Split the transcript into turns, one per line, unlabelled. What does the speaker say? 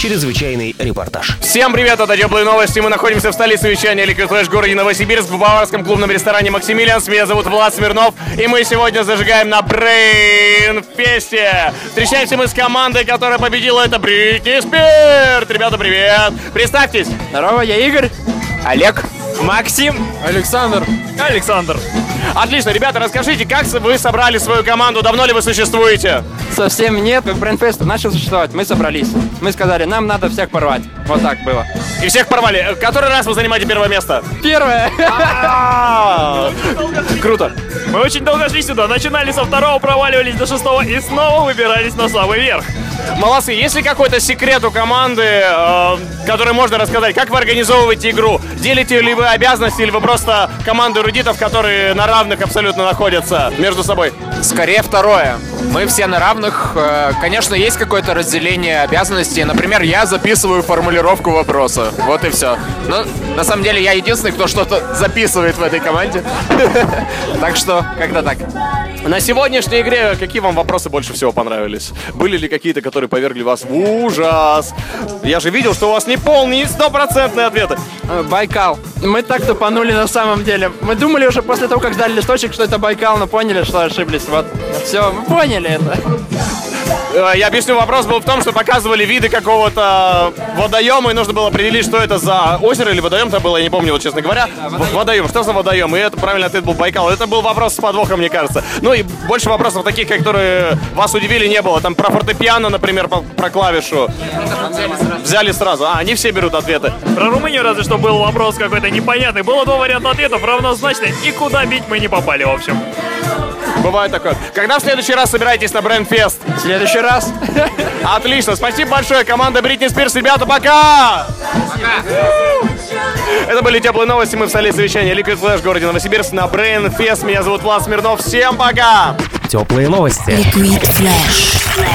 Чрезвычайный репортаж.
Всем привет, это Теплые Новости. Мы находимся в столице вещания Liquid Flash в городе Новосибирск в баварском клубном ресторане Максимилианс. Меня зовут Влад Смирнов, и мы сегодня зажигаем на Брейн Фесте. Встречаемся мы с командой, которая победила. Это Бритни Спирт. Ребята, привет. Представьтесь.
Здорово, я Игорь.
Олег.
Максим. Александр. Александр.
Отлично, ребята, расскажите, как вы собрали свою команду, давно ли вы существуете?
Совсем нет, как Брендфест начал существовать, мы собрались. Мы сказали, нам надо всех порвать. Вот так было.
И всех порвали. Который раз вы занимаете первое место?
Первое.
А, Круто.
Мы очень долго шли сюда, начинали со второго, проваливались до шестого и снова выбирались на самый верх.
Молодцы. Есть ли какой-то секрет у команды, э, который можно рассказать? Как вы организовываете игру? Делите ли вы обязанности или вы просто команда эрудитов, которые на равных абсолютно находятся между собой?
Скорее второе. Мы все на равных. Э, Конечно, есть какое-то разделение обязанностей. Например, я записываю формулировку вопроса. Вот и все. Но на самом деле я единственный, кто что-то записывает в этой команде. Так что, когда так.
На сегодняшней игре какие вам вопросы больше всего понравились? Были ли какие-то, которые повергли вас в ужас? Я же видел, что у вас не полные, не стопроцентные ответы.
Э, Байкал. Мы так тупанули на самом деле. Мы думали уже после того, как сдали листочек, что это Байкал, но поняли, что ошиблись. Вот. Все, мы поняли это.
Э, Я объясню, вопрос был в том, что показывали виды какого-то водоема, и нужно было определить, что это за озеро или водоем это было, я не помню, вот честно говоря. водоем. Что за водоем? И это правильный ответ был Байкал. Это был вопрос с подвохом, мне кажется. Ну и больше вопросов таких, которые вас удивили, не было. Там про фортепиано, например, про клавишу. Взяли сразу. А, они все берут ответы.
Про Румынию разве что был вопрос какой-то непонятный. Было два варианта ответов равнозначные, и куда бить мы не попали, в общем.
Бывает такое. Когда в следующий раз собираетесь на Брендфест?
В следующий раз.
Отлично, спасибо большое, команда Бритни Спирс. Ребята, пока! Это были теплые новости. Мы в столице вещания Liquid Flash в городе Новосибирск на Brain Fest. Меня зовут Влад Смирнов. Всем пока!
Теплые новости.
Liquid Flash.